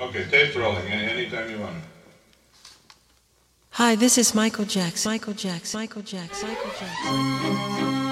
Okay, tape rolling. Anytime you want. Hi, this is Michael Jackson. Michael Jackson. Michael Jackson. Michael Jackson. oh, oh,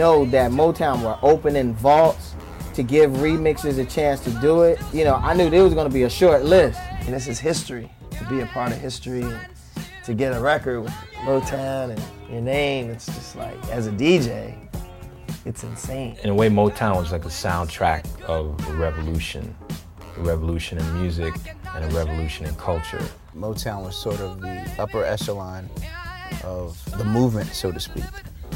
know that Motown were opening vaults to give remixers a chance to do it. You know, I knew there was gonna be a short list. And this is history, to be a part of history, and to get a record with Motown and your name. It's just like, as a DJ, it's insane. In a way, Motown was like a soundtrack of a revolution, a revolution in music and a revolution in culture. Motown was sort of the upper echelon of the movement, so to speak.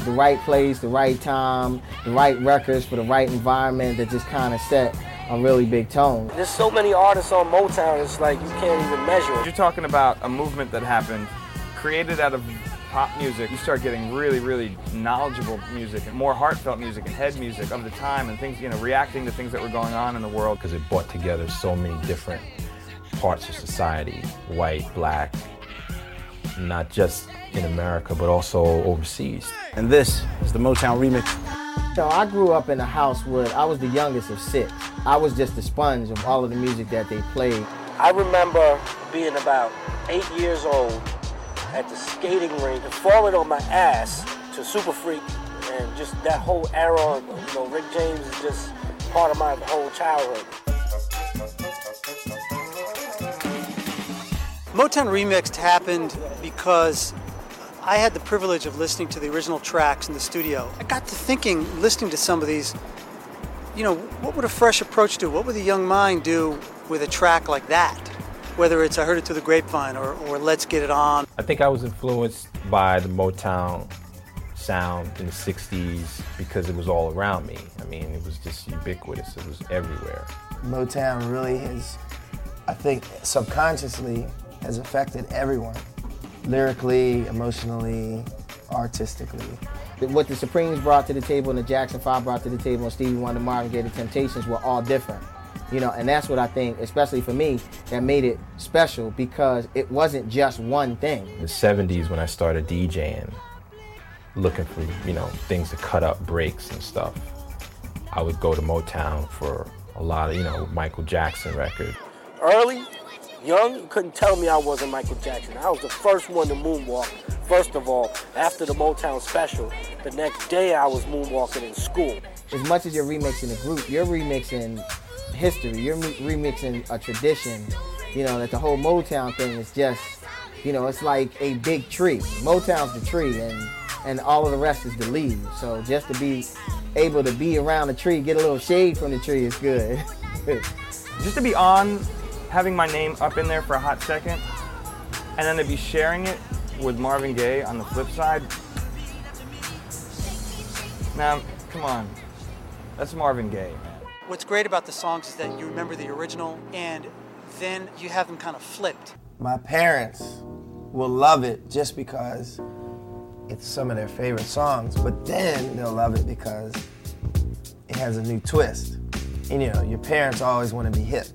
The right place, the right time, the right records for the right environment that just kind of set a really big tone. There's so many artists on Motown, it's like you can't even measure it. You're talking about a movement that happened, created out of pop music. You start getting really, really knowledgeable music and more heartfelt music and head music of the time and things, you know, reacting to things that were going on in the world. Because it brought together so many different parts of society white, black, not just in America, but also overseas. And this is the Motown remix. So I grew up in a house where I was the youngest of six. I was just a sponge of all of the music that they played. I remember being about eight years old at the skating rink and falling on my ass to Super Freak and just that whole era, you know, Rick James is just part of my whole childhood. Motown Remixed happened because I had the privilege of listening to the original tracks in the studio. I got to thinking, listening to some of these, you know, what would a fresh approach do? What would a young mind do with a track like that? Whether it's I Heard It Through the Grapevine or, or Let's Get It On. I think I was influenced by the Motown sound in the 60s because it was all around me. I mean, it was just ubiquitous, it was everywhere. Motown really has, I think, subconsciously has affected everyone lyrically, emotionally, artistically. What the Supremes brought to the table and the Jackson 5 brought to the table and Stevie Wonder, Marvin Gaye, the Temptations were all different. You know, and that's what I think, especially for me, that made it special because it wasn't just one thing. The 70s when I started DJing, looking for, you know, things to cut up breaks and stuff, I would go to Motown for a lot of, you know, Michael Jackson records. Early, young, you couldn't tell me I wasn't Michael Jackson. I was the first one to moonwalk. First of all, after the Motown special, the next day I was moonwalking in school. As much as you're remixing a group, you're remixing history, you're re- remixing a tradition. You know, that the whole Motown thing is just, you know, it's like a big tree. Motown's the tree and and all of the rest is the leaves. So just to be able to be around the tree, get a little shade from the tree is good. Just to be on, having my name up in there for a hot second, and then to be sharing it with Marvin Gaye on the flip side. Now, come on. That's Marvin Gaye, man. What's great about the songs is that you remember the original and then you have them kind of flipped. My parents will love it just because it's some of their favorite songs, but then they'll love it because it has a new twist. And you know, your parents always want to be hip.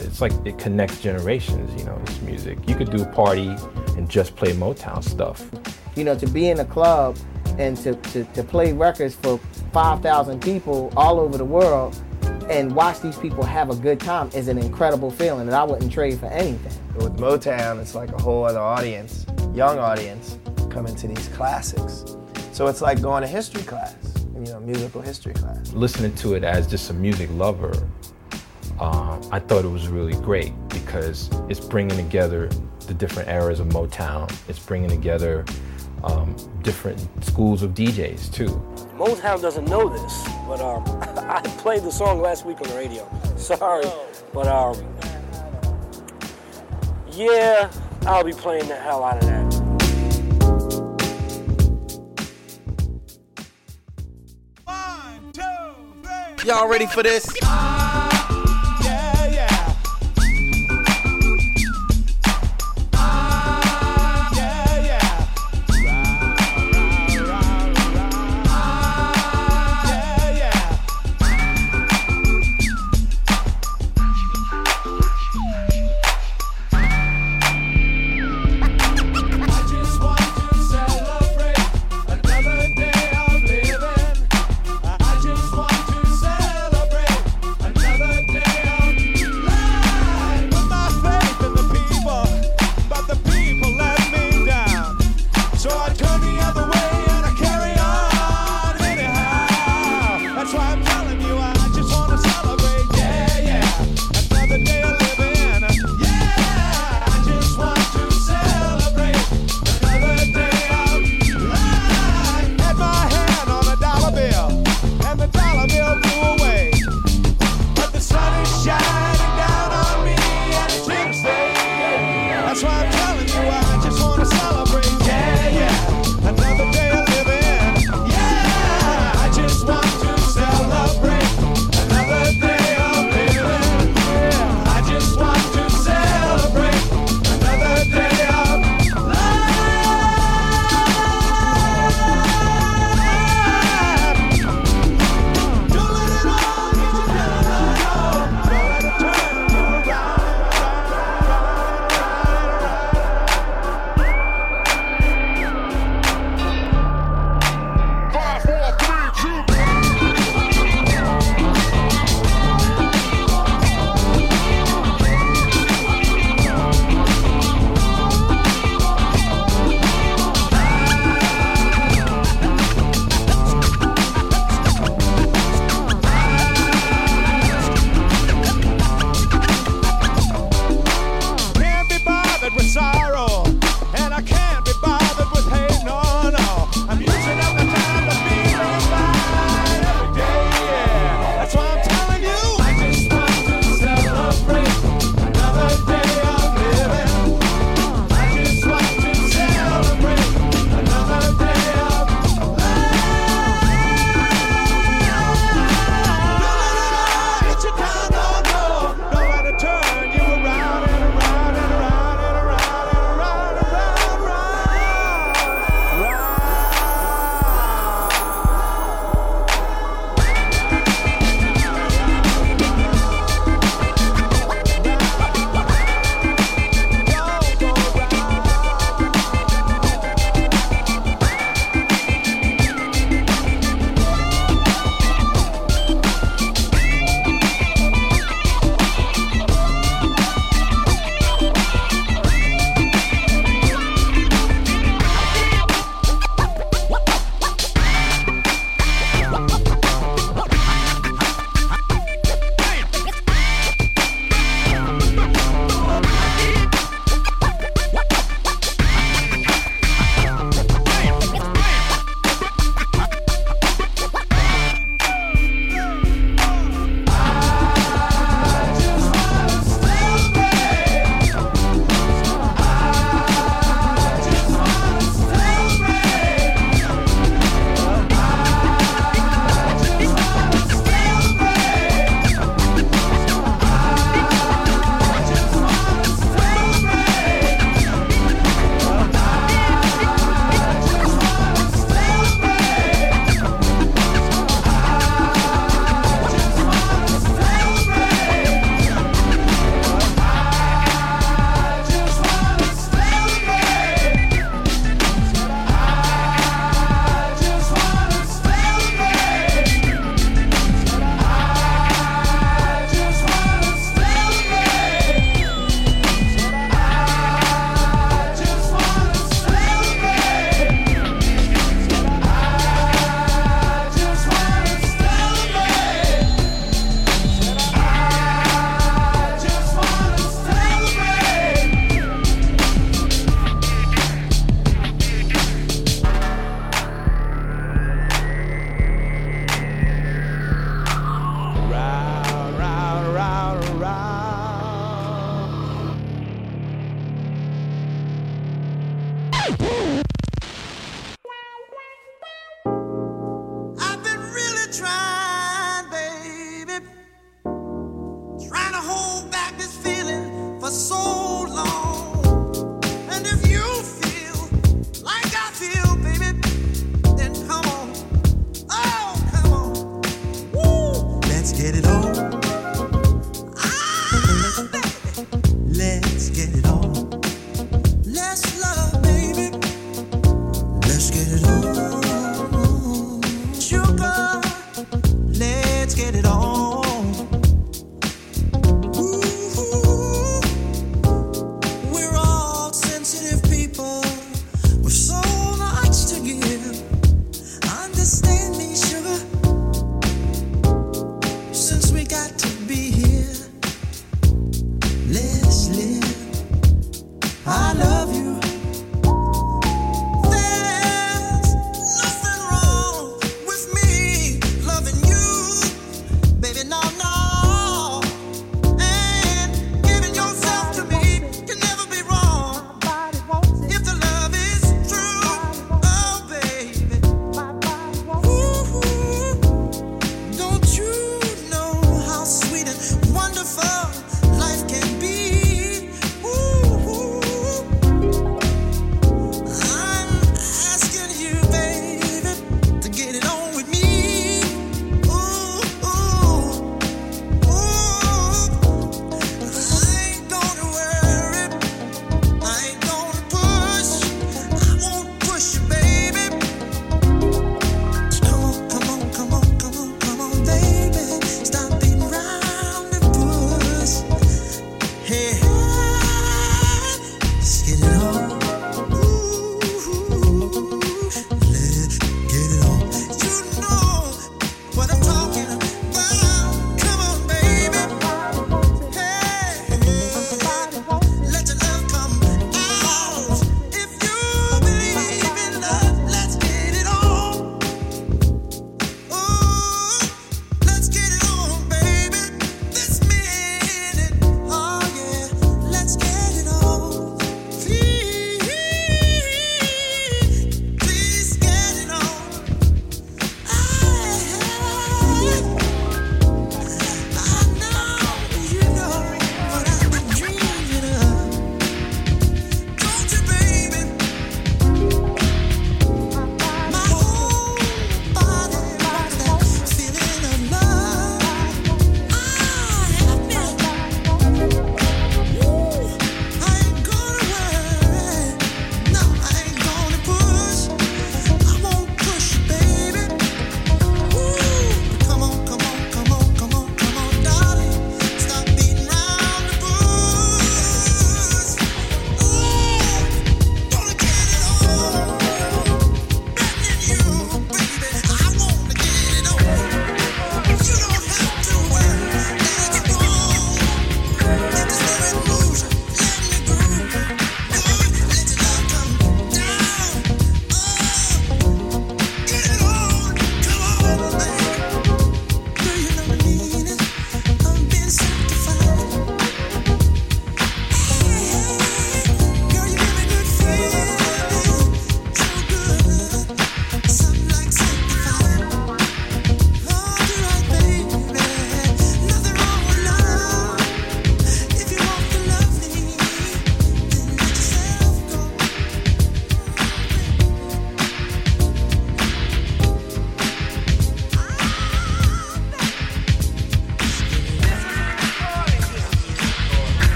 It's like it connects generations, you know, this music. You could do a party and just play Motown stuff. you know, to be in a club and to, to, to play records for 5,000 people all over the world and watch these people have a good time is an incredible feeling that I wouldn't trade for anything. With Motown, it's like a whole other audience, young audience, coming to these classics. So it's like going to history class, you know, musical history class. Listening to it as just a music lover, um, I thought it was really great because it's bringing together the different eras of Motown. It's bringing together um, different schools of DJs too. Motown doesn't know this, but um, I played the song last week on the radio. Sorry, but um, yeah, I'll be playing the hell out of that. Y'all ready for this?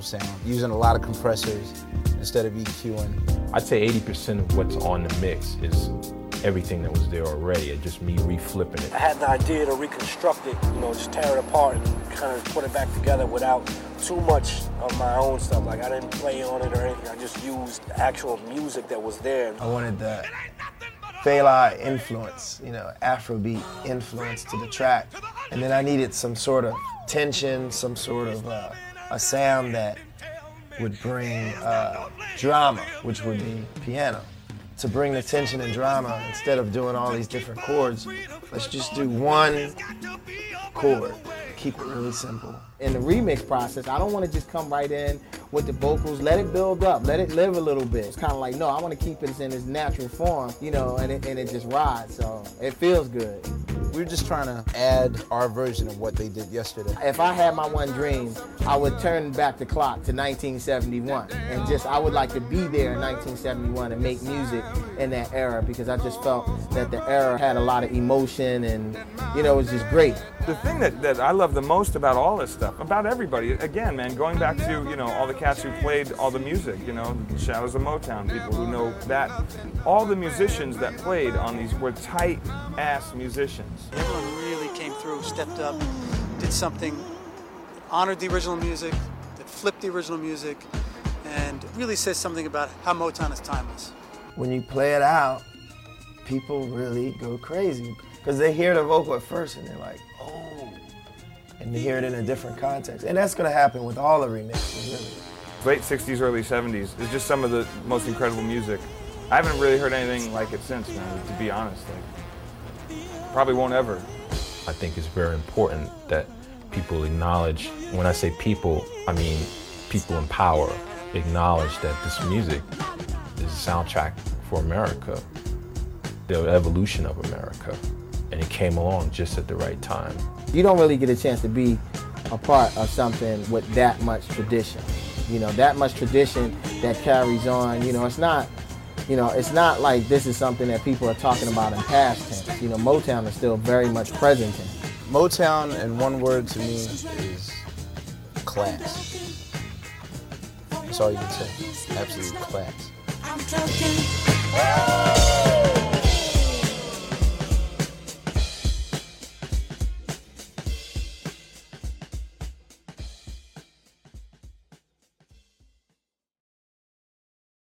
Very sound, using a lot of compressors instead of EQing. I'd say 80% of what's on the mix is everything that was there already. It's just me reflipping it. I had the idea to reconstruct it, you know, just tear it apart and kind of put it back together without too much of my own stuff. Like I didn't play on it or anything. I just used actual music that was there. I wanted the Fela influence, you know, Afrobeat influence to the track. And then I needed some sort of tension, some sort of uh, a sound that would bring uh, drama, which would be piano. To bring the tension and drama, instead of doing all these different chords, let's just do one chord. Keep it really simple. In the remix process, I don't want to just come right in with the vocals. Let it build up. Let it live a little bit. It's kind of like, no, I want to keep it in its natural form, you know, and it, and it just rides. So it feels good. We're just trying to add our version of what they did yesterday. If I had my one dream, I would turn back the clock to 1971 and just I would like to be there in 1971 and make music in that era because I just felt that the era had a lot of emotion and you know it was just great. The thing that, that I love the most about all this stuff, about everybody, again, man, going back to, you know, all the cats who played all the music, you know, Shadows of Motown, people who know that, all the musicians that played on these were tight ass musicians. Everyone really came through, stepped up, did something, honored the original music, that flipped the original music, and really says something about how Motown is timeless. When you play it out, people really go crazy because they hear the vocal at first and they're like, oh, and they hear it in a different context. And that's going to happen with all the remixes, really. Late 60s, early 70s is just some of the most incredible music. I haven't really heard anything like it since, man, to be honest. Like, probably won't ever. I think it's very important that people acknowledge, when I say people, I mean people in power, acknowledge that this music is a soundtrack for America, the evolution of America. And it came along just at the right time. You don't really get a chance to be a part of something with that much tradition. You know, that much tradition that carries on. You know, it's not, you know, it's not like this is something that people are talking about in past tense. You know, Motown is still very much present tense. Motown, in one word to me, is class. That's all you can say. Absolute class. I'm talking.